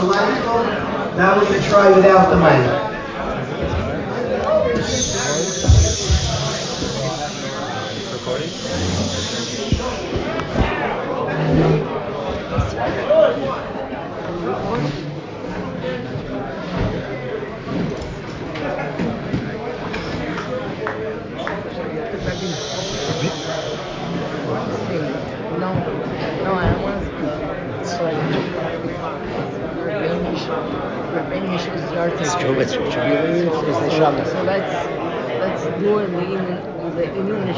the mic on. Now going to try without the mic. So let's let's do it in the English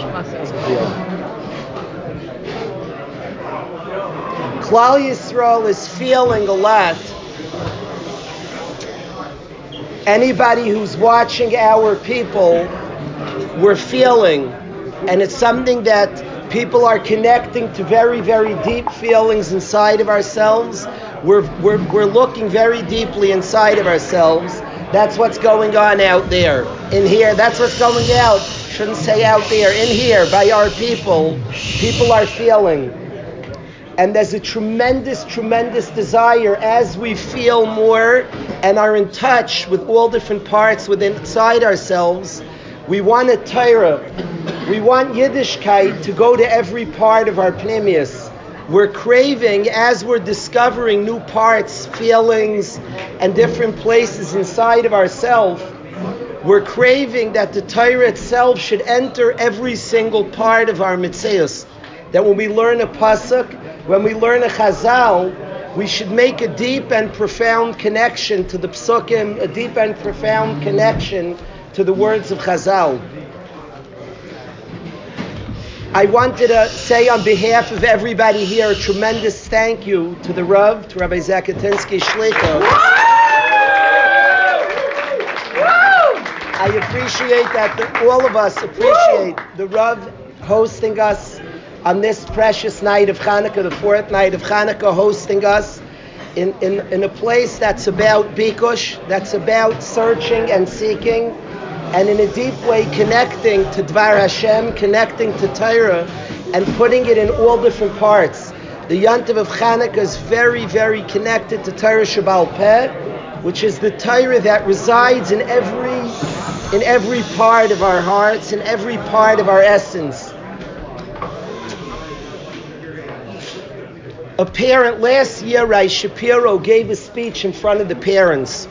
Klal Yisrael is feeling a lot. Anybody who's watching our people, we're feeling, and it's something that people are connecting to very, very deep feelings inside of ourselves we're, we're, we're looking very deeply inside of ourselves. That's what's going on out there. In here, that's what's going out. Shouldn't say out there. In here, by our people, people are feeling. And there's a tremendous, tremendous desire as we feel more and are in touch with all different parts within inside ourselves. We want a Torah. We want Yiddishkeit to go to every part of our pnimius we're craving as we're discovering new parts, feelings, and different places inside of ourselves. We're craving that the Torah itself should enter every single part of our mitzvahs. That when we learn a pasuk, when we learn a chazal, we should make a deep and profound connection to the psukim, a deep and profound connection to the words of chazal. I wanted to say on behalf of everybody here a tremendous thank you to the Rav, to Rabbi Zakatinsky Shlicho. I appreciate that the, all of us appreciate the Rav hosting us on this precious night of Hanukkah, the fourth night of Hanukkah, hosting us in, in, in a place that's about Bikush, that's about searching and seeking and in a deep way connecting to Dvar Hashem, connecting to Torah, and putting it in all different parts. The Yantiv of Chanukah is very, very connected to Torah Shebaal Peh, which is the Torah that resides in every, in every part of our hearts, in every part of our essence. A parent last year, Rai Shapiro gave a speech in front of the parents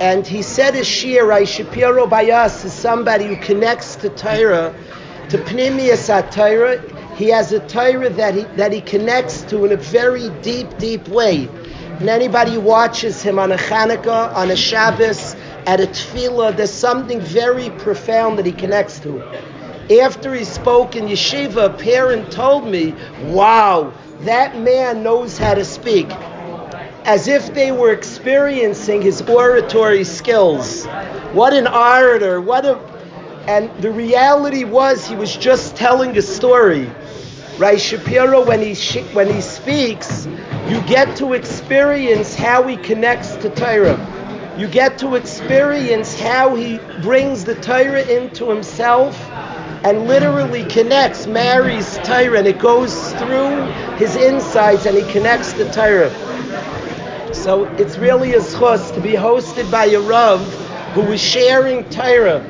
and he said a shir, Shapiro by us is somebody who connects to Torah, to Pnimius Torah. He has a Torah that he, that he connects to in a very deep, deep way. And anybody who watches him on a Chanukah, on a Shabbos, at a Tefillah, there's something very profound that he connects to. After he spoke in yeshiva, a parent told me, wow, that man knows how to speak as if they were experiencing his oratory skills. What an orator, what a and the reality was he was just telling a story. Right, Shapiro, when he when he speaks, you get to experience how he connects to Torah. You get to experience how he brings the Torah into himself and literally connects, marries Torah, and it goes through his insides and he connects the Torah. So it's really a schos to be hosted by a Rav who is sharing Torah,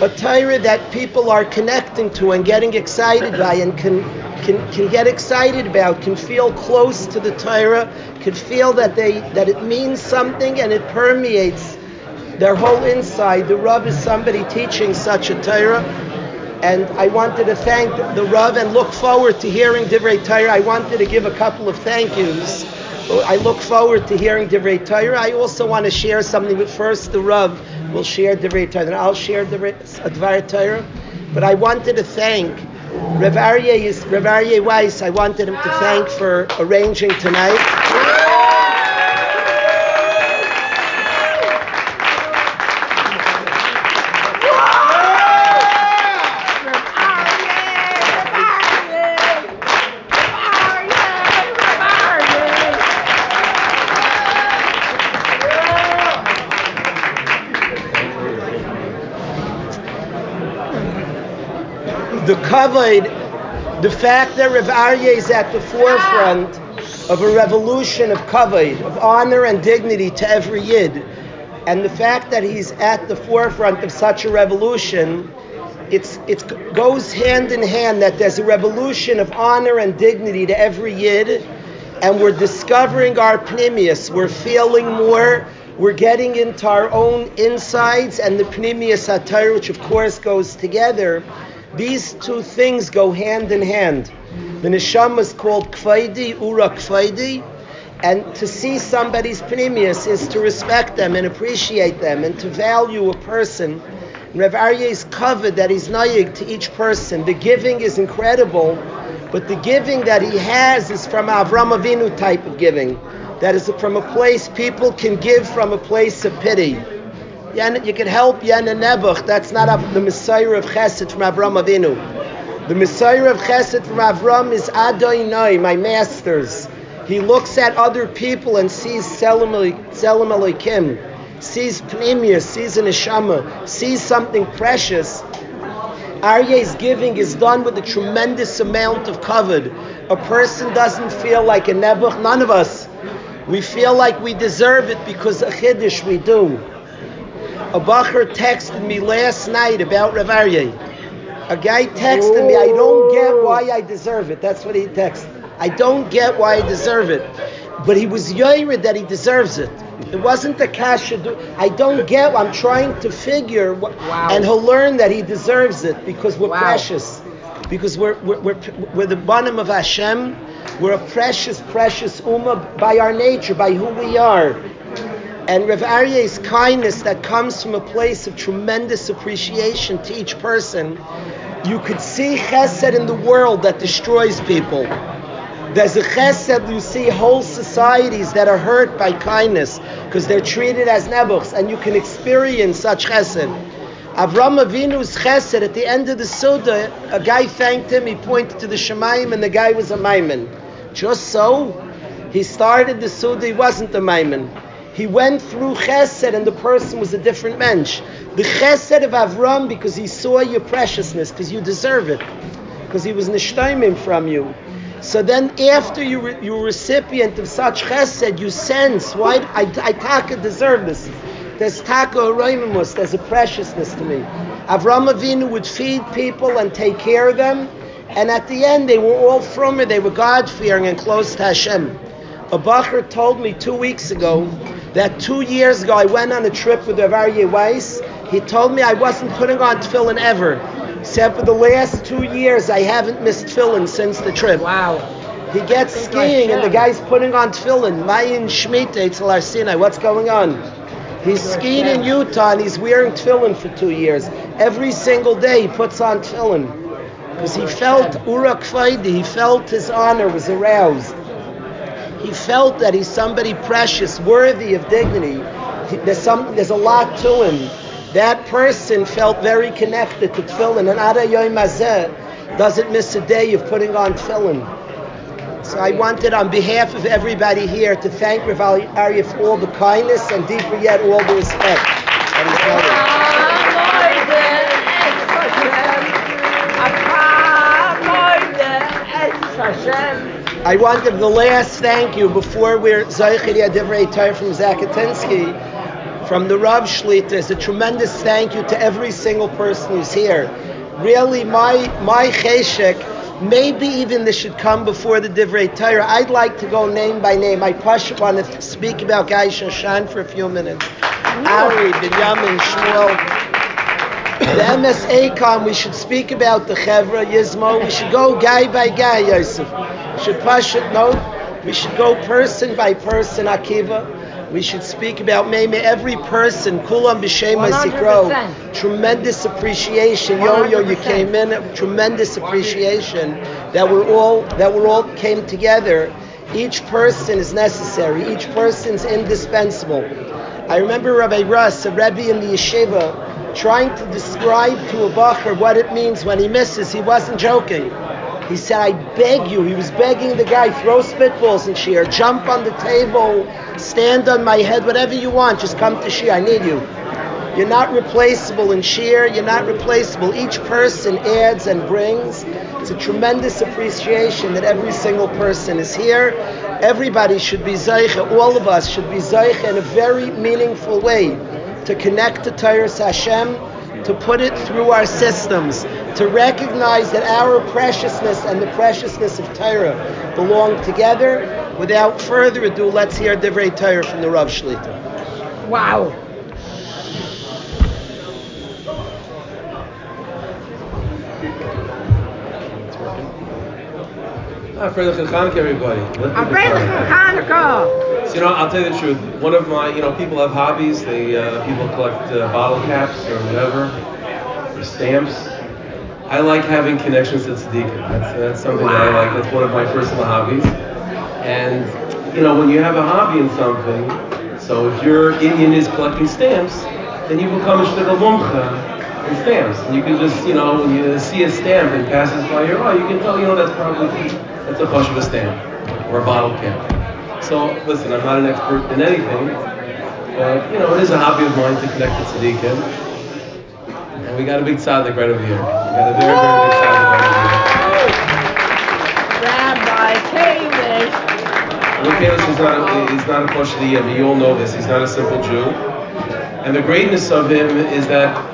a Torah that people are connecting to and getting excited by and can, can, can get excited about, can feel close to the Torah, can feel that, they, that it means something and it permeates their whole inside. The Rav is somebody teaching such a Torah. And I wanted to thank the Rav and look forward to hearing Divrei Torah. I wanted to give a couple of thank yous. I look forward to hearing Divrei Torah. I also want to share something, but first the Rav will share Divrei Torah, and I'll share Divrei Torah. But I wanted to thank Rav Aryeh, Rav Aryeh Weiss, I wanted him to thank for arranging tonight. Kavod, the fact that Rav Aryeh is at the forefront, of a revolution of kavod, of honor and dignity to every yid. And the fact that he's at the forefront of such a revolution, it's, it goes hand in hand that there's a revolution of honor and dignity to every yid, and we're discovering our pnimius. We're feeling more. We're getting into our own insides and the pnimius atayr, which of course goes together. These two things go hand in hand. The neshama is called kfaidi, ura kfaidi, and to see somebody's pnimius is to respect them and appreciate them and to value a person. Rav Aryeh is covered that he's naig to each person. The giving is incredible, but the giving that he has is from Avram Avinu type of giving. That is from a place people can give from a place of pity. You can help Yana Nebuch. That's not the Messiah of Chesed from Avram Avinu. The Messiah of Chesed from Avram is Adonai, my masters. He looks at other people and sees Tzelem Elokim, sees Pnimius, sees an Neshama, sees something precious. Aryeh's giving is done with a tremendous amount of kavod. A person doesn't feel like a Nebuch, none of us. We feel like we deserve it because a Chiddush we do. A Bacher texted me last night about Rav Aryeh. A guy texted me, I don't get why I deserve it. That's what he texted. I don't get why I deserve it. But he was yored that he deserves it. It wasn't the cash. I don't get. I'm trying to figure, what, wow. and he'll learn that he deserves it because we're wow. precious, because we're we're, we're, we're the bottom of Hashem. We're a precious, precious ummah by our nature, by who we are. And Rav Aryeh's kindness that comes from a place of tremendous appreciation to each person, you could see chesed in the world that destroys people. There's a chesed, you see whole societies that are hurt by kindness because they're treated as nebuchs, and you can experience such chesed. Avram Avinu's chesed, at the end of the Suda, a guy thanked him, he pointed to the Shemaim, and the guy was a Maimon. Just so, he started the Suda, he wasn't a Maimon. He went through chesed and the person was a different mensch. The chesed of Avram because he saw your preciousness, because you deserve it, because he was nishtaimim from you. So then after you re, you're recipient of such chesed, you sense, why I, I taka deserve this. There's taka roimimus, there's a preciousness to me. Avram Avinu would feed people and take care of them, and at the end they were all from it, they were God-fearing and close to Hashem. A Bacher told me two weeks ago that two years ago I went on a trip with Rav Aryeh Weiss. He told me I wasn't putting on tefillin ever. Except for the last two years, I haven't missed tefillin since the trip. Wow. He gets skiing and the guy's putting on tefillin. Mayin Shmita, it's Sinai. What's going on? He's skiing in Utah and he's wearing tefillin for two years. Every single day he puts on tefillin. Because he felt Urak he felt his honor was aroused he felt that he's somebody precious, worthy of dignity. There's some, there's a lot to him. That person felt very connected to tefillin, and Ada Yom Hazeh doesn't miss a day of putting on tefillin. So I wanted, on behalf of everybody here, to thank Rav Aryeh for all the kindness and deeper yet all the respect I wanted the last thank you before we're Zaychid Divrei Torah from Zakatinsky, from the Rav Shlita. There's a tremendous thank you to every single person who's here. Really, my my cheshek, maybe even this should come before the Divrei Torah. I'd like to go name by name. I push want to speak about Guy Shoshan for a few minutes. Ari, Binyamin, Shmuel the MS ACOM, we should speak about the Chevra, Yizmo. We should go guy by guy, Yosef. We should push it, no. We should go person by person, Akiva. We should speak about maybe every person, Kulam B'Shem Sikro. Tremendous appreciation. Yo, yo, you came in. Tremendous appreciation that we're all that we're all came together. Each person is necessary. Each person is indispensable. I remember Rabbi Russ, a Rebbe in the yeshiva, trying to describe to a bacher what it means when he misses. He wasn't joking. He said, I beg you. He was begging the guy, throw spitballs in Shir, jump on the table, stand on my head, whatever you want, just come to Shir, I need you. You're not replaceable in sheer. You're not replaceable. Each person adds and brings. It's a tremendous appreciation that every single person is here. Everybody should be zeicha. All of us should be zeicha in a very meaningful way to connect to Torah Hashem, to put it through our systems, to recognize that our preciousness and the preciousness of Torah belong together. Without further ado, let's hear Divrei Torah from the Rav Shlita. Wow. I'm Frederick and Hanukkah, everybody. I'm Frederick Hanukkah. So, you know, I'll tell you the truth. One of my, you know, people have hobbies. They uh, people collect uh, bottle caps or whatever, or stamps. I like having connections to tzaddikim. That's, that's something that I like. That's one of my personal hobbies. And you know, when you have a hobby in something, so if your Indian is collecting stamps, then you become a shtetl mumcha in stamps. And you can just, you know, when you see a stamp and passes by your eye, you can tell, you know, that's probably that's a bunch of a stamp or a bottle cap. So listen, I'm not an expert in anything, but you know, it is a hobby of mine to connect to tzaddikim. And we got a big tzaddik right over here. We got a very, very big tzaddik right over here. Rabbi Kalish. Rabbi Kalish is not a, he's not a but you all know this. He's not a simple Jew. And the greatness of him is that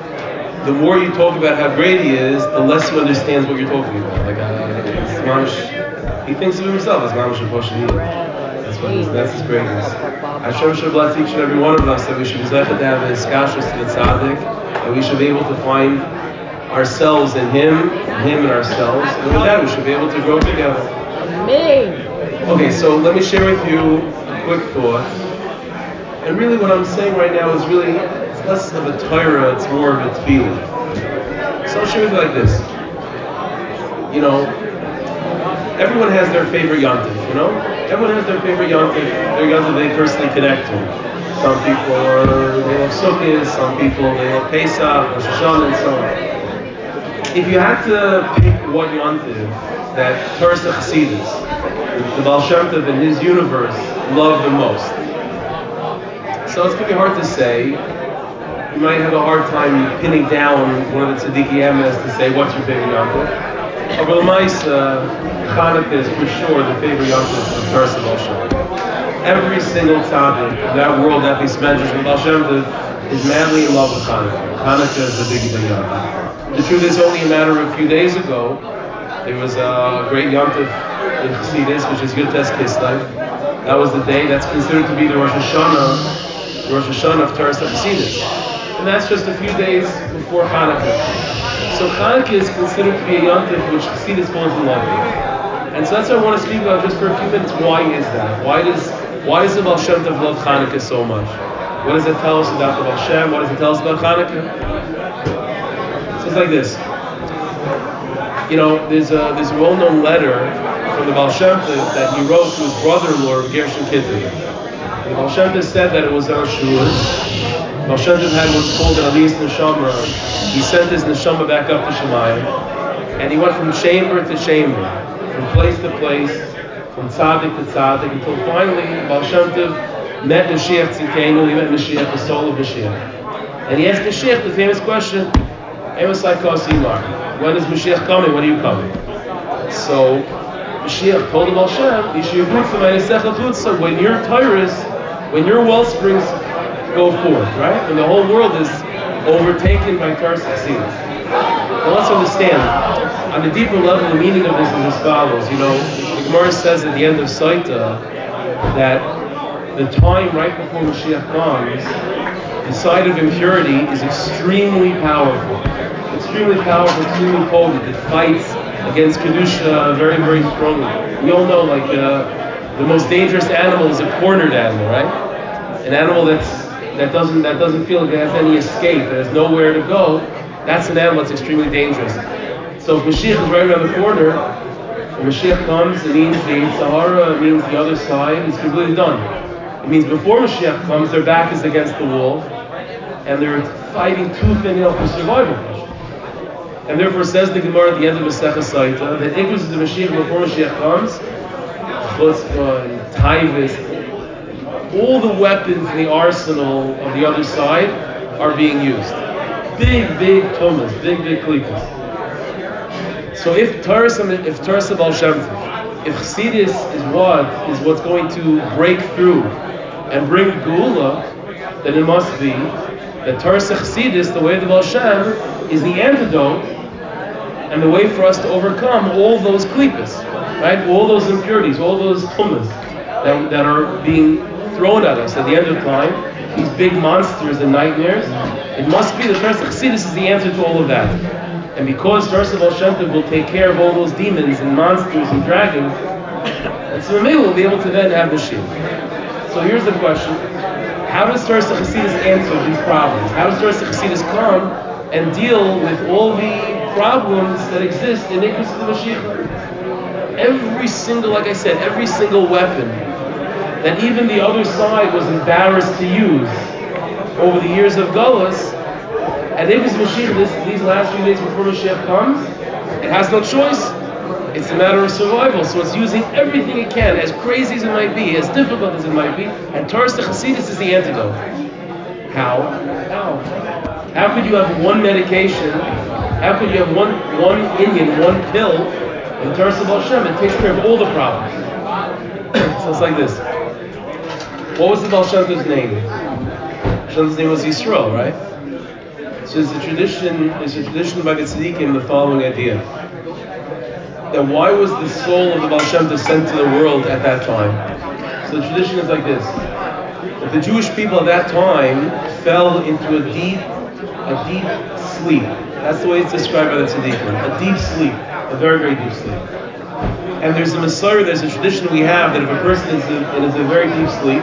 the more you talk about how great he is, the less he understands what you're talking about. Like, uh, mamish, he thinks of himself as mamish and. That's what his, that's his greatness. Hashem should bless each and every one of us that we should be zeichet to have his kashas to the tzaddik, and we should be able to find ourselves in him, him and ourselves, and with that we should be able to grow together. Okay, so let me share with you a quick thought. And really, what I'm saying right now is really less of a Torah, it's more of a feeling. So with you like this. You know, everyone has their favorite yontif, you know? Everyone has their favorite yontif, their yontif they personally connect to. Some people are, they love Sukkot, some people they love Pesach, Rosh Hashanah, and so on. If you had to pick one yontif that Tersa Hasidus, the Baal Shem Tov in his universe, love the most. So it's going to be hard to say. You might have a hard time pinning down one of the Tzaddik Yemes to say what's your favorite yontif. But Lamaisa, Hanukkah is for sure the favorite yontif of Shem Tov. Every single tzaddik of that world that he spends with Baal Shem is madly in love with Hanukkah. Hanukkah is the big yontif. The truth is, only a matter of a few days ago, there was a great yontif in Chassidus, which is Yutes Kislev. That was the day that's considered to be the Rosh Hashanah, the Rosh Hashanah of Teres Chassidus. And that's just a few days before Hanukkah. So Hanukkah is considered to be a yontif which Chassidus falls in love with. And so that's what I want to speak about just for a few minutes. Why is that? Why does why does the Baal Shem Tov love Hanukkah so much? What does it tell us about the Baal Shem? What does it tell us about Hanukkah? So it's like this. You know, there's a there's a well-known letter from the Baal Shem Tov that he wrote to his brother-in-law, Gershon Kittel. The Baal Shem Tov said that it was on Shavuos. Baal Shem Tov had what's called an Aliyas Neshama. He sent his Neshama back up to Shemayim, and he went from chamber to chamber, from place to place, from tzaddik to tzaddik, until finally Baal Shem Tov met Mashiach Tzidkenu, he met Mashiach, the soul of Mashiach. And he asked Mashiach the famous question, Emes Laikos Ilar. When is Mashiach coming? When are you coming? So Mashiach told him Hashem, so when your tyrus, when your wellsprings go forth, right? And the whole world is overtaken by succeeds. Now let's understand, on the deeper level, the meaning of this is as follows. You know, the Gemara says at the end of Saita that the time right before Mashiach comes, the side of impurity is extremely powerful. Extremely powerful, extremely potent. It fights against Kedusha very, very strongly. We all know, like, uh, the most dangerous animal is a cornered animal, right? An animal that's that doesn't that doesn't feel like it has any escape, that has nowhere to go. That's an animal that's extremely dangerous. So if Mashiach is right around the corner, when Mashiach comes, it means the Sahara, it means the other side is completely done. It means before Mashiach comes, their back is against the wall, and they're fighting tooth and nail for survival. And therefore says the Gemara at the end of Masechah Saita that Ikus is the Mashiach before Mashiach comes, Chutzpah and Taivus, all the weapons in the arsenal of the other side are being used. Big, big tumas, big, big klipas. So if Torah, if Torah Baal Shem if Chassidus is what is what's going to break through and bring Geula, then it must be that Torah Chassidus, the way of Shem, is the antidote and the way for us to overcome all those klipas, right? All those impurities, all those tumas that, that are being thrown at us at the end of time, these big monsters and nightmares. It must be the Torah Chassidus is the answer to all of that. And because Torah Baal Shem Tov will take care of all those demons and monsters and dragons, and so maybe we'll be able to then have the shield. So here's the question. How does Torah Chassidus answer these problems? How does Torah Chassidus come and deal with all the problems that exist in Ikus the Mashiach? Every single, like I said, every single weapon that even the other side was embarrassed to use over the years of Gullus, at Ikus Mashiach, this, these last few days before Mashiach comes, it has no choice. It's a matter of survival. So it's using everything it can, as crazy as it might be, as difficult as it might be, and Torah Chassidus is the antidote. How? How? How could you have one medication? How could you have one one Indian, one pill in Torah Baal Shem? It takes care of all the problems. so it's like this. What was the Baal Shem name? Shem's name was Yisrael, right? So it's a tradition. It's a tradition by the tzaddikim the following idea that why was the soul of the Baal Shem sent to the world at that time? So the tradition is like this: that the Jewish people at that time fell into a deep, a deep sleep. That's the way it's described by the tzaddikim. A deep sleep, a very, very deep sleep. And there's a Messiah, there's a tradition we have that if a person is in, is a very deep sleep,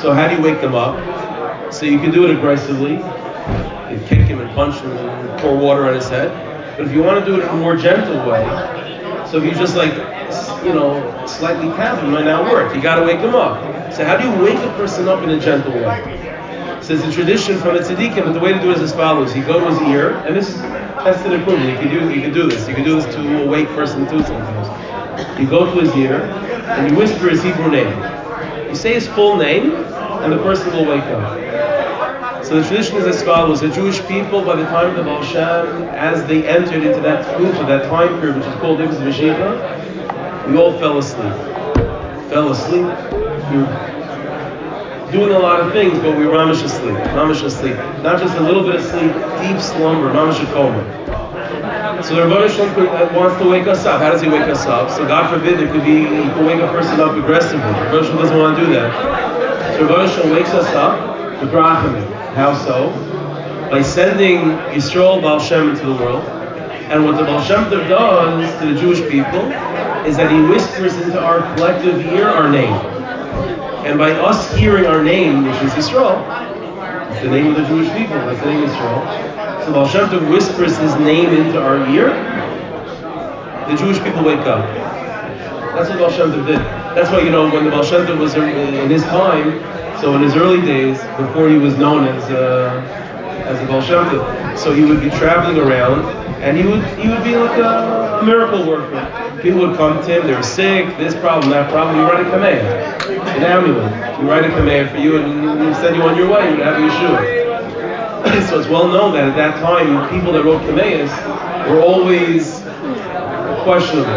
so how do you wake them up? So you can do it aggressively. You kick him and punch him and pour water on his head. But if you want to do it in a more gentle way, so if you just like, you know, slightly tap him, might not work. You got to wake him up. So how do you wake a person up in a gentle way? So it's a tradition from the tzaddikim, but the way to do it is as follows: you go to his ear, and this is tested and proven. You can do you can do this. You can do this to a awake person too sometimes. You go to his ear and you whisper his Hebrew name. You say his full name, and the person will wake up. So the tradition is as follows: the Jewish people, by the time of the Baal Shem, as they entered into that tkufa, that time period, which is called Ibs Mashiach, we all fell asleep. Fell asleep. We were doing a lot of things, but we were mamish asleep. Mamish asleep. Not just a little bit of sleep, deep slumber, mamish coma. So the Rebbe Shem uh, wants to wake us up. How does he wake us up? So God forbid there could be he could wake a person up aggressively. The Rebbe Shem doesn't want to do that. So Rebbe Shem wakes us up with Rachamim. How so? By sending Yisrael Baal Shem into the world. And what the Baal Shem does to the Jewish people is that he whispers into our collective ear our name. And by us hearing our name, which is Yisrael, it's the name of the Jewish people, that's the name Yisrael. So Baal Shem Tov whispers his name into our ear, the Jewish people wake up. That's what Baal Shem Tov did. That's why, you know, when the Baal Shem Tov was in his time, so in his early days, before he was known as uh, as a Baal Shem Tov, so he would be traveling around, and he would he would be like a, a miracle worker. People would come to him, they were sick, this problem, that problem. You write a command, an amulet. You write a command for you, and he send you on your way. You would have Yeshua. So it's well known that at that time, people that wrote Kameas were always questionable.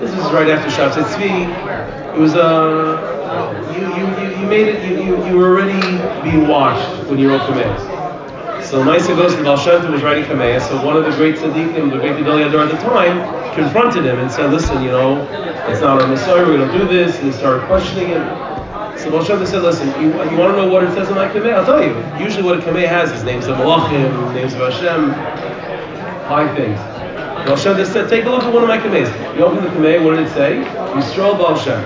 This is right after Shabbetai Tzvi. It was a uh, you, you, you, made it. You, you, you were already being watched when you wrote Kameas. So Maisa goes to Shem was writing Kameya. So one of the great tzaddikim, the great Gedolei at the time, confronted him and said, "Listen, you know, it's not our Messiah. We don't do this." And he started questioning him. So Shem Tov said, "Listen, you, you want to know what it says in my Kameya? I'll tell you. Usually, what a Kameya has is names of Malachim, names of Hashem, high things." Shem Tov said, "Take a look at one of my Kameyas." You open the Kameya. What did it say? Yisrael Baal Shem.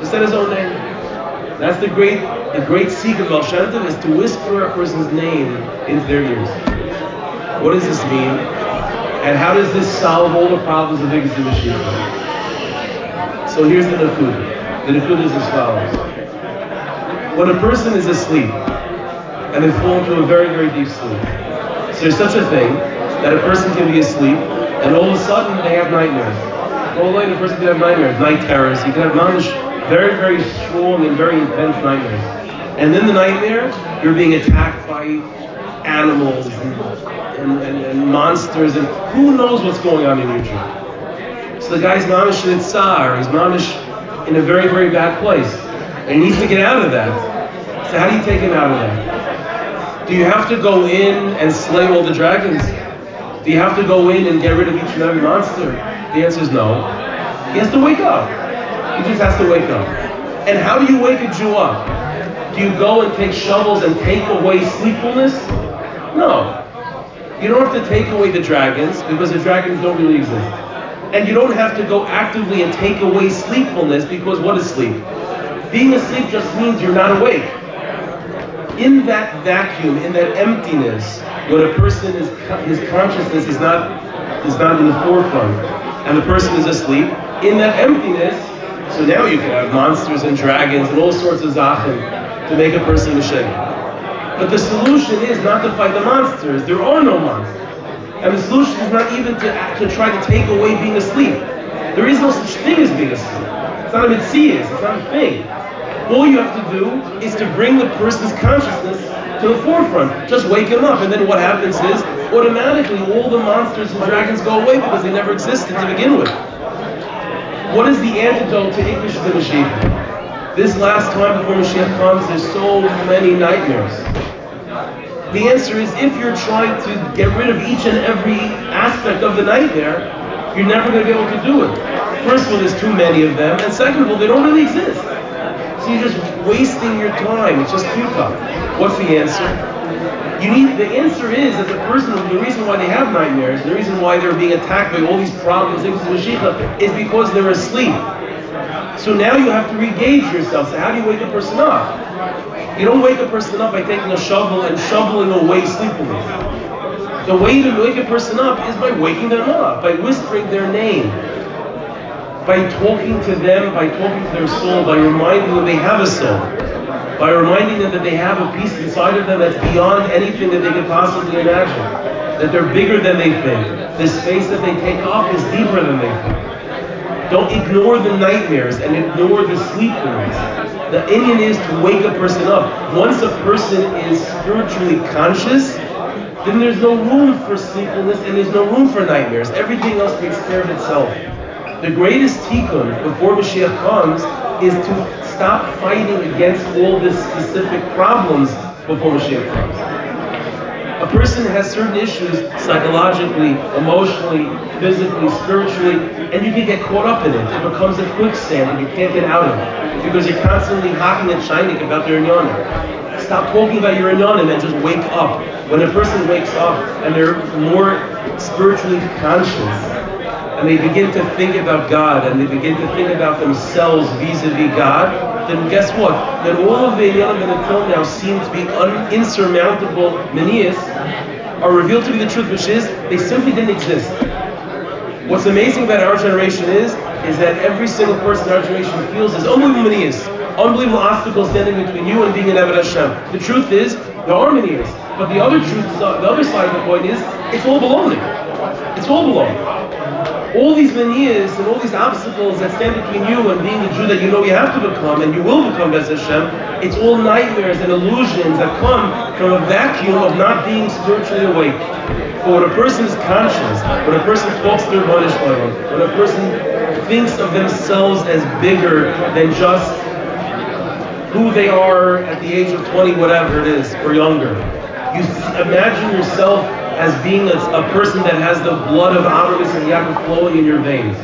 Just said his own name. That's the great, the great secret of Tov is to whisper a person's name into their ears. What does this mean? And how does this solve all the problems of Igaz Mashiach? So here's the Nakud. The Nakud is as follows. When a person is asleep and they fall into a very, very deep sleep, so there's such a thing that a person can be asleep and all of a sudden they have nightmares. All night a person can have nightmares, night terrors. He can have very, very strong and very intense nightmares. And in the nightmare, you're being attacked by by animals and, and, and, and monsters, and who knows what's going on in your dream. So the guy's mamish in tsar, he's mamish in a very, very bad place. He needs to get out of that. So how do you take him out of that? Do you have to go in and slay all the dragons? Do you have to go in and get rid of each and every monster? The answer is no. He has to wake up. He just has to wake up. And how do you wake a Jew up? Do you go and take shovels and take away sleepfulness? No. You don't have to take away the dragons because the dragons don't really exist. And you don't have to go actively and take away sleepfulness because what is sleep? Being asleep just means you're not awake. In that vacuum, in that emptiness, when a person is his consciousness is not is not in the forefront, and the person is asleep, in that emptiness, so now you can have monsters and dragons and all sorts of zachin to make a person mishayim. But the solution is not to fight the monsters. There are no monsters. And the solution is not even to, to try to take away being asleep. There is no such thing as being asleep. It's not a mitzvah. It's not a thing. All you have to do is to bring the person's consciousness to the forefront. Just wake him up. And then what happens is, automatically, all the monsters and dragons go away because they never existed to begin with. What is the antidote to Iknish the Mashiach? This last time before Mashiach comes, there's so many nightmares. The answer is if you're trying to get rid of each and every aspect of the nightmare, you're never going to be able to do it. First of all, there's too many of them, and second of all, they don't really exist. So you're just wasting your time. It's just futile. What's the answer? You need the answer is that the person, the reason why they have nightmares, the reason why they're being attacked by all these problems is because they're asleep. So now you have to regauge yourself. So how do you wake a person up? You don't wake a person up by taking a shovel and shoveling away sleepiness. The way to wake a person up is by waking them up, by whispering their name, by talking to them, by talking to their soul, by reminding them they have a soul, by reminding them that they have a piece inside of them that's beyond anything that they could possibly imagine, that they're bigger than they think. The space that they take up is deeper than they think. Don't ignore the nightmares and ignore the sleepiness. The Indian is to wake a person up. Once a person is spiritually conscious, then there's no room for sleepiness and there's no room for nightmares. Everything else takes care of itself. The greatest tikkun before Mashiach comes is to stop fighting against all the specific problems before Mashiach comes. A person has certain issues psychologically, emotionally, physically, spiritually, and you can get caught up in it. It becomes a quicksand and you can't get out of it because you're constantly hacking and shining about their inyanim. Stop talking about your inyanim and just wake up. When a person wakes up and they're more spiritually conscious, and they begin to think about God and they begin to think about themselves vis-a-vis God, then guess what? Then all of the Inyanim that until now seem to be un- insurmountable manias are revealed to be the truth, which is they simply didn't exist. What's amazing about our generation is, is that every single person in our generation feels this unbelievable manias, unbelievable obstacles standing between you and being an Eved Hashem. The truth is, there are manias. But the other truth, the other side of the coin is, it's all baloney. It's all baloney all these manias and all these obstacles that stand between you and being the Jew that you know you have to become and you will become as Hashem, it's all nightmares and illusions that come from a vacuum of not being spiritually awake. But when a person is conscious, when a person talks to their when a person thinks of themselves as bigger than just who they are at the age of 20, whatever it is, or younger, you imagine yourself as being a, a, person that has the blood of Abraham and Yaakov flowing in your veins.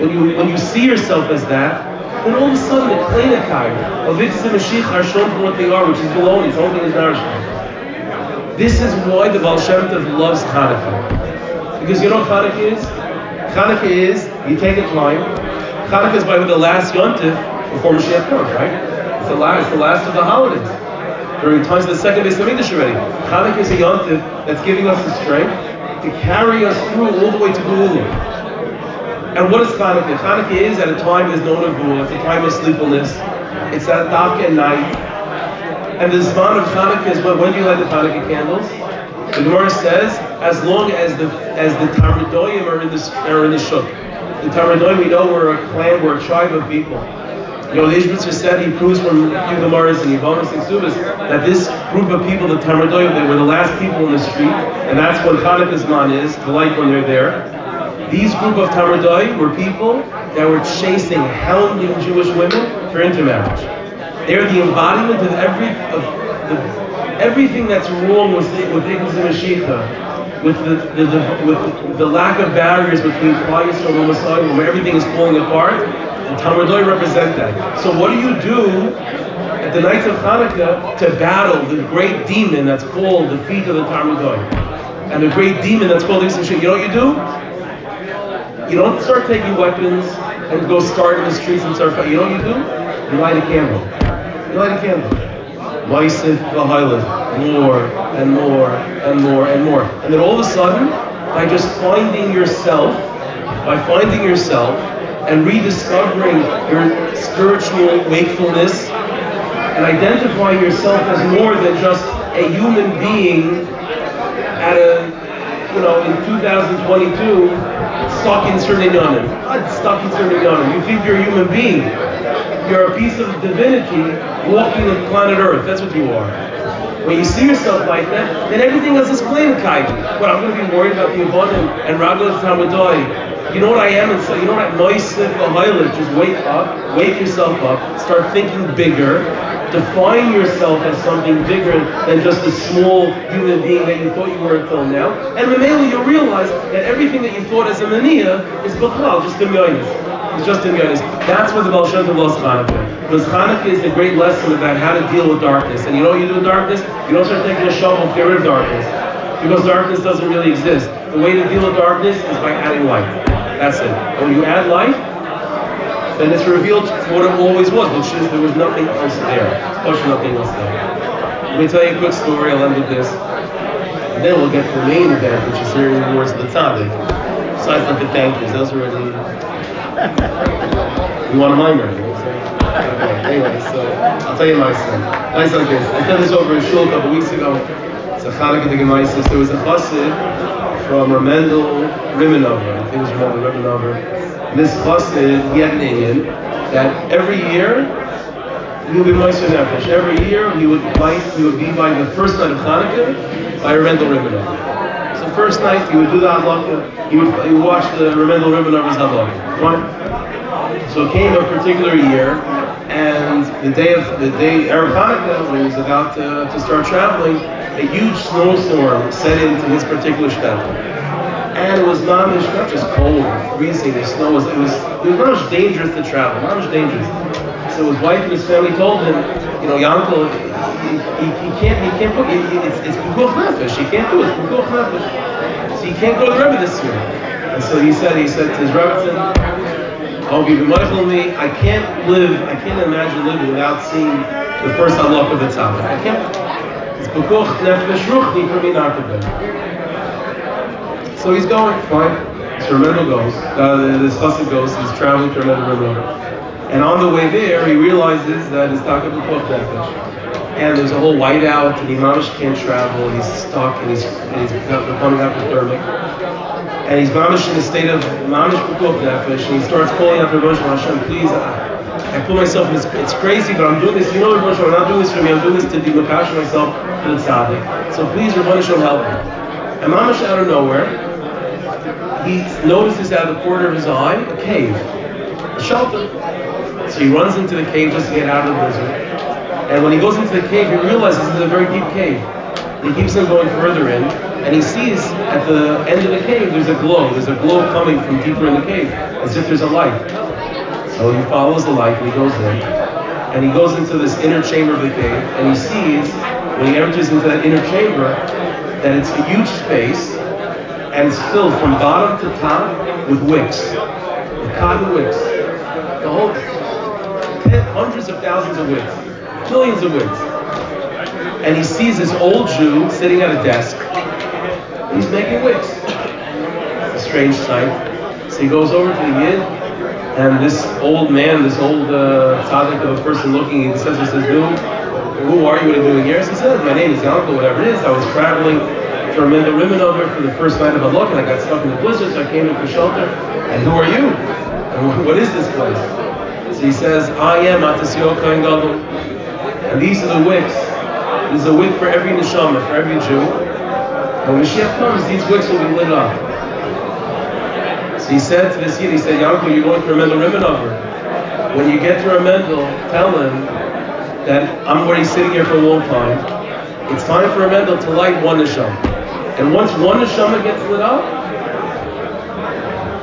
When you when you see yourself as that, then all of a sudden the klinikai of Itzim Mashiach are shown for what they are, which is baloney. It's only is nourishment. This is why the Baal Shem Tov loves Hanukkah. Because you know what Hanukkah is? Hanukkah is, you take a time, Hanukkah is by the last yontif before Mashiach comes, right? The last, the last of the holidays during times of the second of English already. Chanukah is a yontif that's giving us the strength to carry us through all the way to Geula. And what is Chanukah? Chanukah is at a time known of Geula. It's a time of sleepfulness. It's at dark at night. And the Zman of Chanukah is when, when do you light the Chanukah candles? The Gemara says, as long as the as the are in the are in the shuk. The Talmudoyim we know we're a clan, we're a tribe of people. Ishbitzer said he proves from few Gemaras and Yivamas and Subas that this group of people, the Tamardoy, they were the last people in the street, and that's when Hanukkah's man is, the light when they're there. These group of Tamardoy were people that were chasing, hounding Jewish women for intermarriage. They're the embodiment of every of the everything that's wrong with with Ignis and with the, the, the, with the lack of barriers between Klal and Messiah, where everything is falling apart, the Talmud represent that. So what do you do at the nights of Hanukkah to battle the great demon that's called the feet of the Talmud And the great demon that's called Ignis You know what you do? You don't start taking weapons and go start in the streets and start fighting. You know what you do? You light a candle. You light a candle. Maisiv V'Hailah, more and more and more and more. And then all of a sudden, by just finding yourself, by finding yourself and rediscovering your spiritual wakefulness and identifying yourself as more than just a human being at a, you know, in 2022, stuck in certain Not stuck in certain You think you're a human being. You're a piece of divinity walking on planet Earth. That's what you are. When you see yourself like that, then everything else is plain kite. But I'm going to be worried about the abundant and Ragos Tamadai. You know what I am And so You know what Noisif Ahailit? Just wake up, wake yourself up, start thinking bigger, define yourself as something bigger than just a small human being that you thought you were until now. And Mamela, you'll realize that everything that you thought as a mania is Bachlal, just a millionist. It's just in Yonis. That's what the Baal Shem lost Hanukkah. Because Hanukkah is the great lesson about how to deal with darkness. And you know what you do with darkness? You don't start taking a shovel to get rid of darkness. Because darkness doesn't really exist. The way to deal with darkness is by adding light. That's it. And when you add light, then it's revealed what it always was, which is there was nothing else there. Push nothing else there. Let me tell you a quick story. I'll end with this. And then we'll get to the main event, which is hearing the words of the tzaddik. Besides the thank yous, those are already you want a mimer? Okay, anyway, so I'll tell you my story. Nice like this. I told this over in shul a couple weeks ago. It's a Chanukah the Gemaisis. There was a chassid from Remendel Rimenover. I think it was Remendel Rimenover. This chassid, he that every year he would be Meister Nefesh. Every year he would light, he would be by the first night of Hanukkah by Remendel First night he would do the halakha, he would, he watch the Remendel Rimenover's halakha. So it came a particular year, and the day of the day Erev Hanukkah, when he was about to, to start traveling, a huge snowstorm set into his particular shtetl. And it was not, not just cold, freezing, the snow was, it was, it was not much dangerous to travel, not much dangerous. So his wife and his family told him, you know, Yankel, he, he, he, can't, he can't put, it's, it's Pekuach Nefesh, he can't do it, it's Nefesh. So he can't go to the Rebbe this year. And so he said, he said to his Rebbe, I'll be of me, I can't live, I can't imagine living without seeing the first halach of the tzaddik. I can't. It's Pekuach Nefesh Ruchni for me not to be. So he's going, fine. So Remendel goes, uh, this chassid goes, he's traveling to Remendel River. And on the way there, he realizes that his taka b'koch nefesh. And there's a whole whiteout, and Imamish can't travel, he's stuck, and he's, and he's becoming hypothermic. And he's mamish in a state of mamish b'koch nefesh, and he starts calling out to Rosh Hashem, please, I, I put myself in this, it's crazy, but I'm doing this, you know, Rosh I'm not doing this for me, I'm doing this to demakash myself for the tzaddik. So please, Rabban Hashem, help me. And mamish out of nowhere, he notices out of the corner of his eye a cave, a shelter. So he runs into the cave just to get out of the blizzard. And when he goes into the cave, he realizes it's a very deep cave. He keeps on going further in, and he sees at the end of the cave there's a glow. There's a glow coming from deeper in the cave, as if there's a light. So he follows the light and he goes in. And he goes into this inner chamber of the cave, and he sees, when he enters into that inner chamber, that it's a huge space, and it's filled from bottom to top with wicks, cotton wicks. The whole hundreds of thousands of wicks, millions of wicks. And he sees this old Jew sitting at a desk. He's making wicks. It's a strange sight. So he goes over to the Yid, and this old man, this old uh, tzaddik of a person looking, he says, he says, who, who are you? What are you doing here? So he says, my name is Yanko, whatever it is. I was traveling from the women over for the first night of a look, and I got stuck in the blizzard, so I came in for shelter. And who are you? And what is this place? So he says, I am Atasio Gadol. And these are the wicks. There's a wick for every neshama, for every Jew. When Mashiach comes, these wicks will be lit up. So he said to this Yid, he said, Yanko, you're going to Remendel Rimenover. When you get to Remendel, tell him that I'm already sitting here for a long time. It's time for Remendel to light one neshama. And once one neshama gets lit up,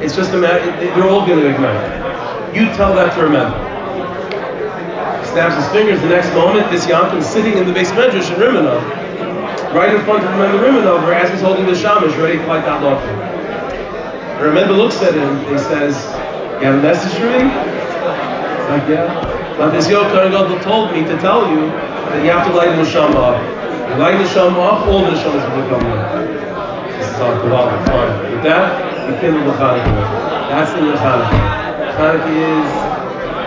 it's just a matter, they're all going to ignite. You tell that to Reb Mendel snaps his fingers. The next moment, this Yankel sitting in the base medrash in Rimonov, right in front of him in the Rimonov, as he's holding the shamash, ready to fight that law. Remember looks at him, he says, You have a message for me? Like, yeah. But this Yo Kohen told me to tell you that you have to light the shama up. You light the shama up, all the shamas will become one. This is our Kabbalah, fine. With that, we kindle the Chanukah. That's the Chanukah. Chanukah is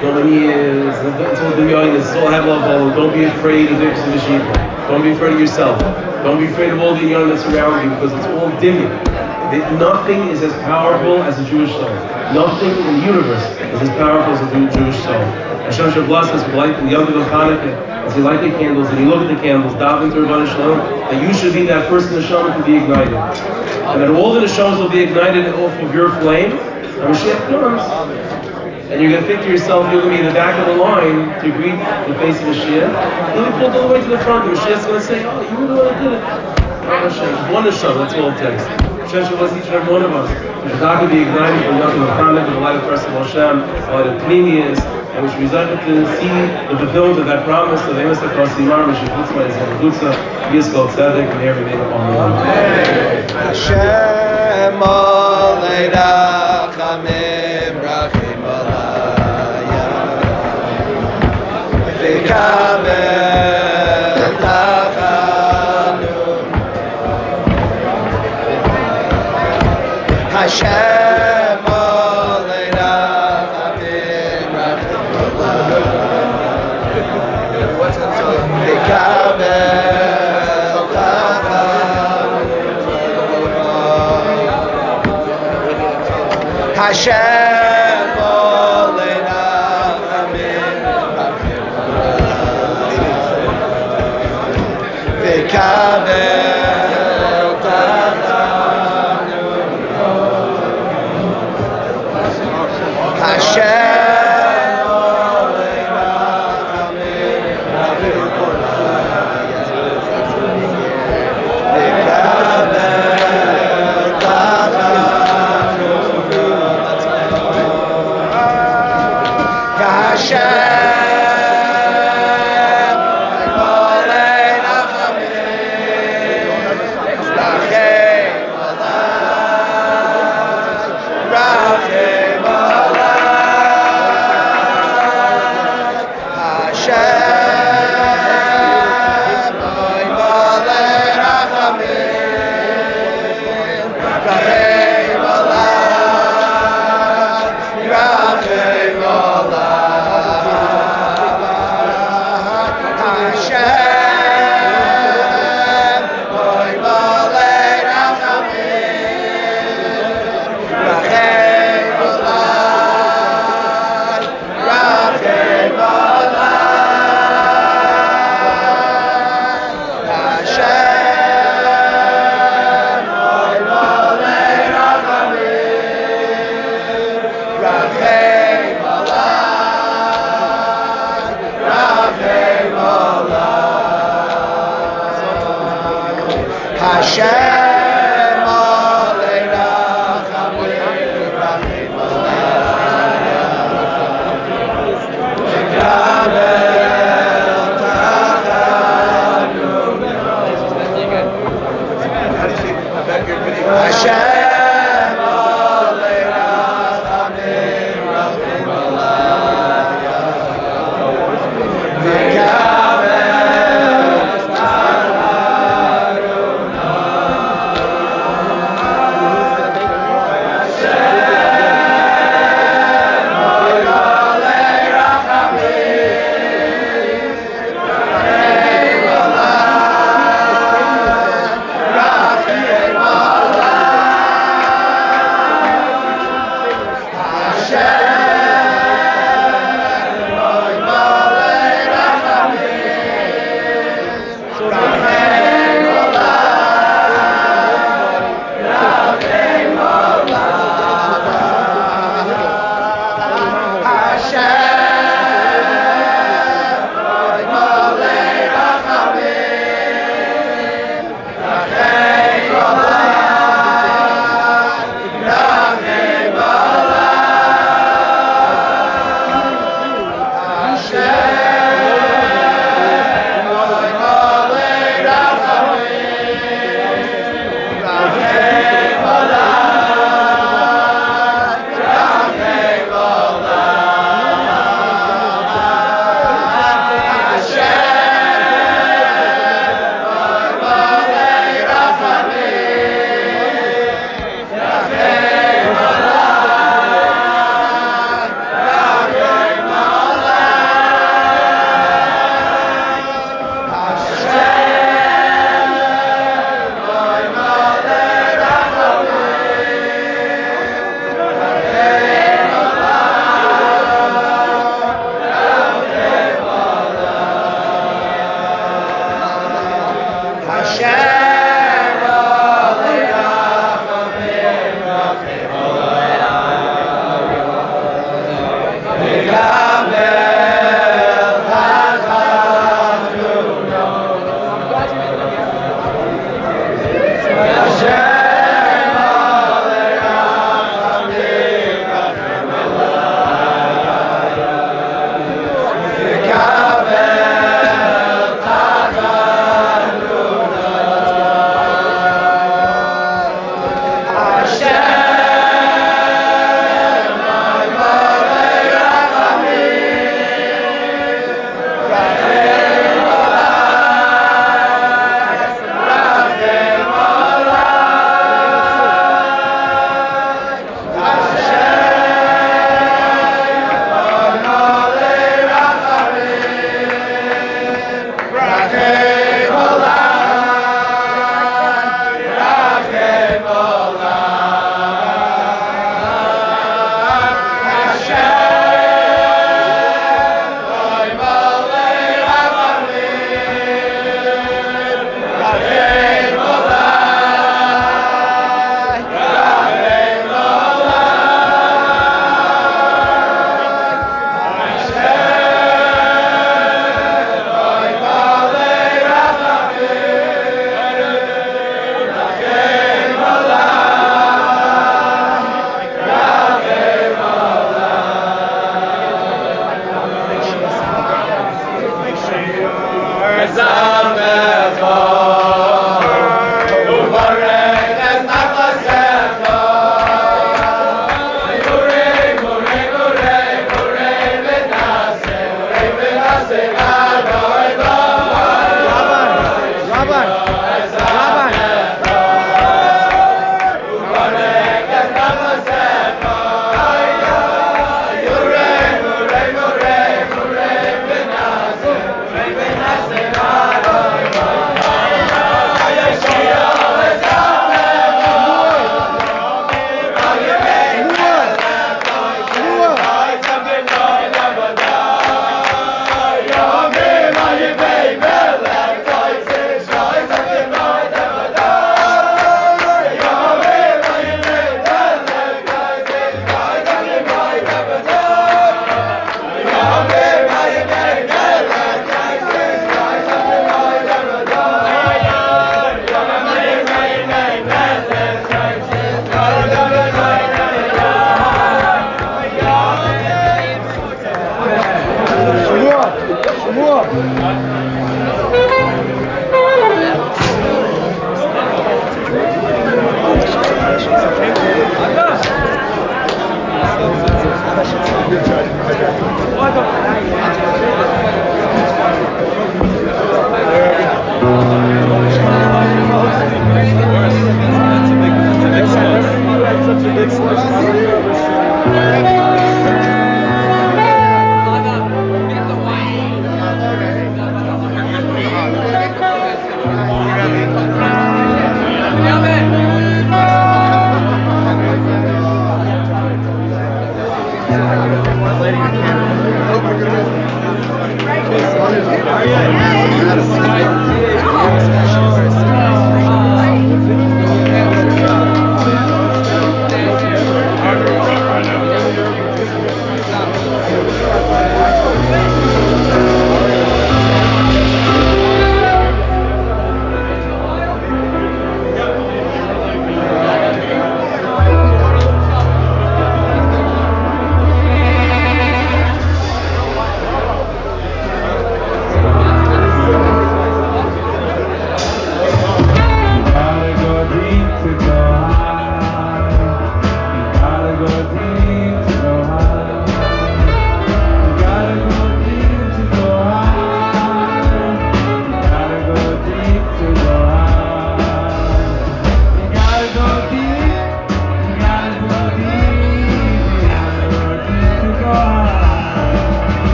Dominions, it's all Dimyonis, it's all Havla Don't be afraid of the Mashiach. Don't be afraid of yourself. Don't be afraid of all the young that's around you because it's all Dimyon. Nothing is as powerful as a Jewish soul. Nothing in the universe is as powerful as a Jewish soul. Hashem should bless us with light the young of Hanukkah. As you light the candles and you look at the candles, daven to Rabban Shalom, that you should be that first neshama to be ignited. And that all the neshamas will be ignited off of your flame. Mashiach comes and you're going to think to yourself, you're going to be in the back of the line to greet the face of Mashiach. You'll be pulled all the way to the front, and Mashiach's going to say, oh, you were the one that did it. Hashem, one Hashem, that's all it takes. Hashem bless each and every one of us. The dark will be ignited from Yaakov Hanukkah, the light of person of Hashem, the light of Pnimius, and we should be to see the fulfillment of that promise of Amos across the Imam, Mishim Chutzma, Yisrael Chutza, Yisrael Tzedek, and every name of Allah. Hashem וי דער חמם Hashem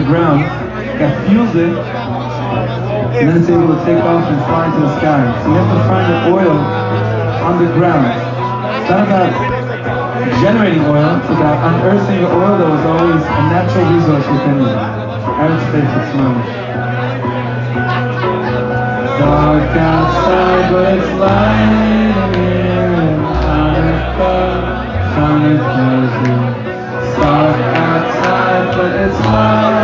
the ground that fuels it, and then it's able to take off and fly into the sky. So you have to find the oil underground. It's not about generating oil, it's about unearthing the oil that was always a natural resource within you. Eretz Basics moment. Dark outside, but it's light in here. Hanukkah, Hanukkah's here. Dark outside, but it's light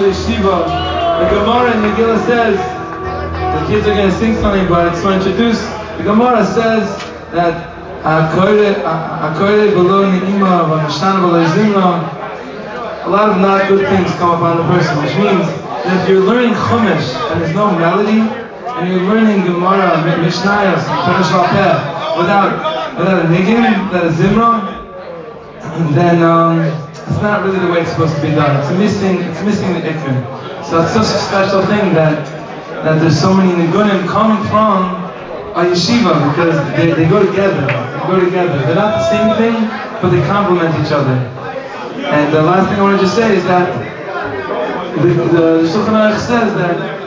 musical yeshiva. The Gemara in Megillah says, the kids are going to sing something, but I just want to introduce. The Gemara says that Akoyle below Ni'ima, Vamishana below Zimra, a lot of not good things come upon the person, which means that if you're learning Chumash and there's no melody, and you're learning Gemara, Mishnayos, Peresh without, without a nigim, without a zimra, then um, it's not really the way it's supposed to be done. It's missing, it's missing the ikar. So it's such a special thing that that there's so many nigunim coming from a yeshiva because they, they go together. They go together. They're not the same thing, but they complement each other. And the last thing I want to just say is that the, the Shulchan Aruch says that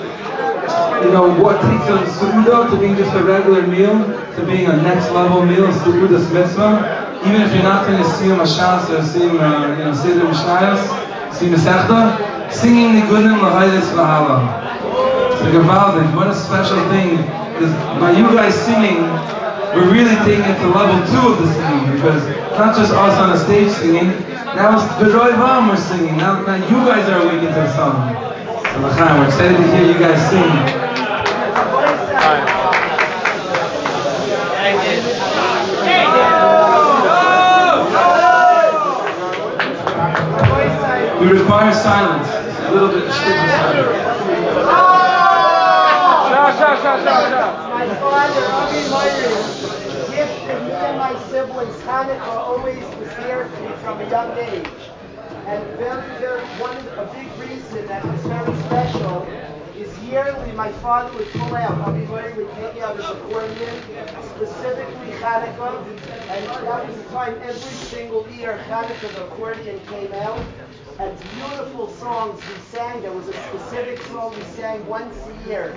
you know, what takes a su'uda to being just a regular meal, to being a next level meal, su'uda's mitzvah, even if you're not doing a siyum hashas or a siyum, uh, you know, seder mishnayos, siyum esechta, singing the gunim lahaylis lahala. It's a valdik. What a special thing. Because by you guys singing, we're really taking it to level two of the singing. Because it's not just us on a stage singing, now it's B'rov Am we're singing. Now, now you guys are awakened to the song. So, we're excited to hear you guys sing. Require silence. A little bit of silence. My father, Avi Meyer, gift that he and my siblings, Hanukkah, always was there to me from a young age. And very, very, one, a big reason that was very special is yearly my father would pull out, Avi Meyer would take out his accordion, specifically Hanukkah, and that was the time every single year Hanukkah, the accordion came out and beautiful songs we sang. There was a specific song we sang once a year.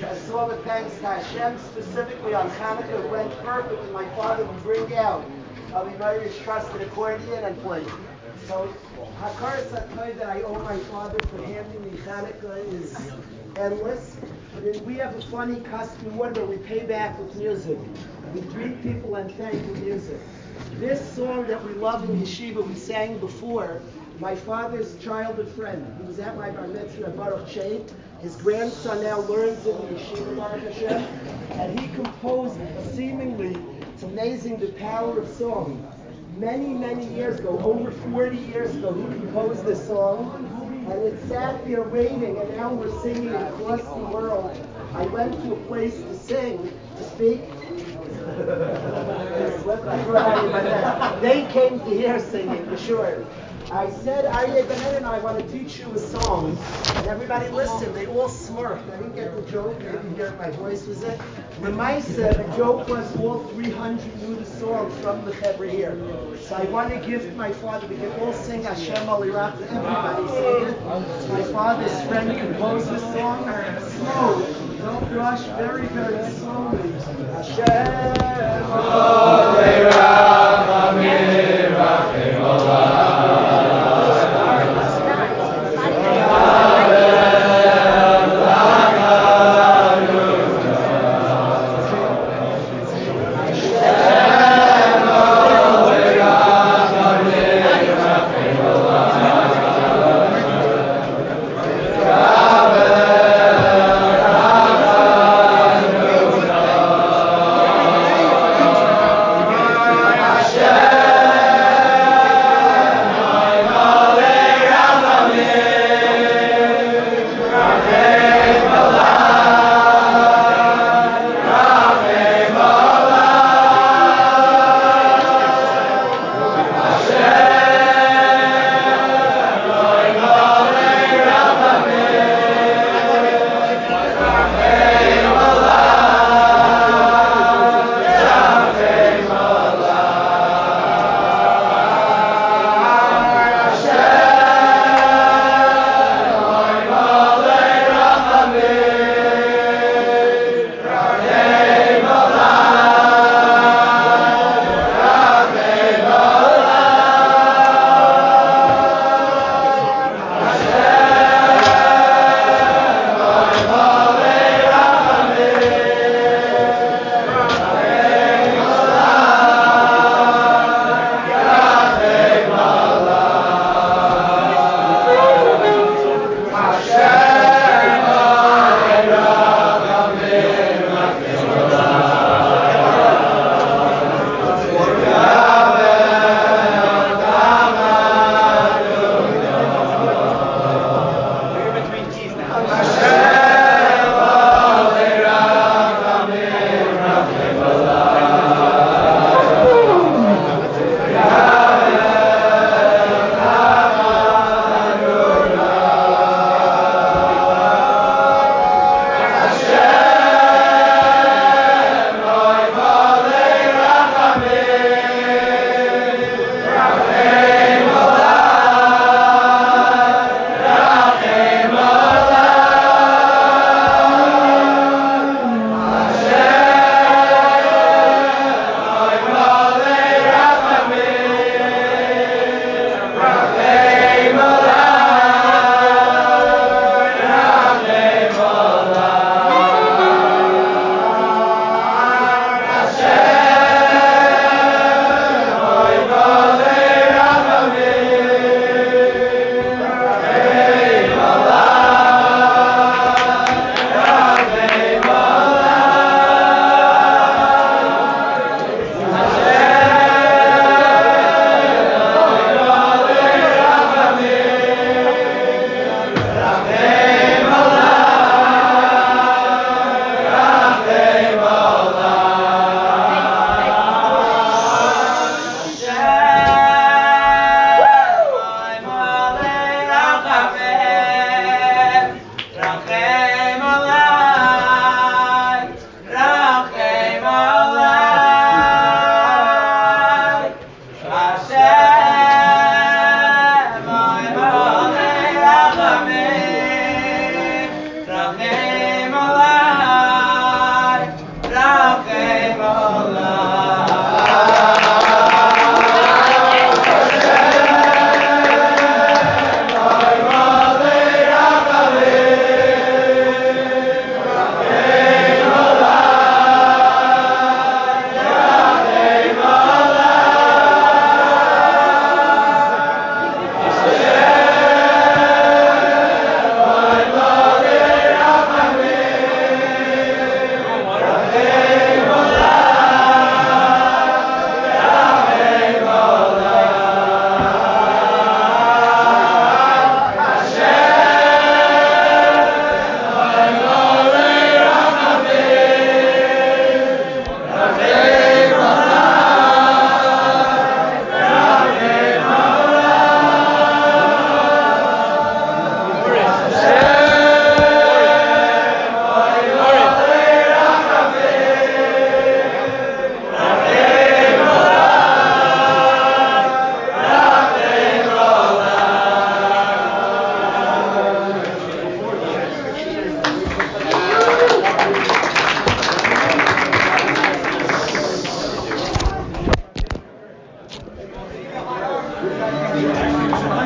The thanks to Hashem specifically on Hanukkah. It went perfect. my father would bring out Avi Meir's trusted accordion and play. So Hakaras Hatov that I owe my father for handing me Hanukkah is endless. But we have a funny custom where we pay back with music. We greet people and thank with music. This song that we love in Yeshiva, we sang before, my father's childhood friend. He was at my bar mitzvah Baruch Chait. His grandson now learns in the Yeshiva Baruch Hashem. And he composed seemingly, it's amazing the power of song. Many, many years ago, over 40 years ago, he composed this song. And it sat there waiting, and now we're singing across the world. I went to a place to sing, to speak, they came to hear singing, for sure. I said, Aryeh Ben and I want to teach you a song. And everybody listened. They all smirked. I didn't get the joke. Maybe hear my voice was it. The mice said the joke was all 300 knew the song from the Hebrew here. So I want to gift my father. We can all sing Hashem Alirach. Everybody sing it. My father's friend composed this song. Don't rush very, very slowly. Hashem.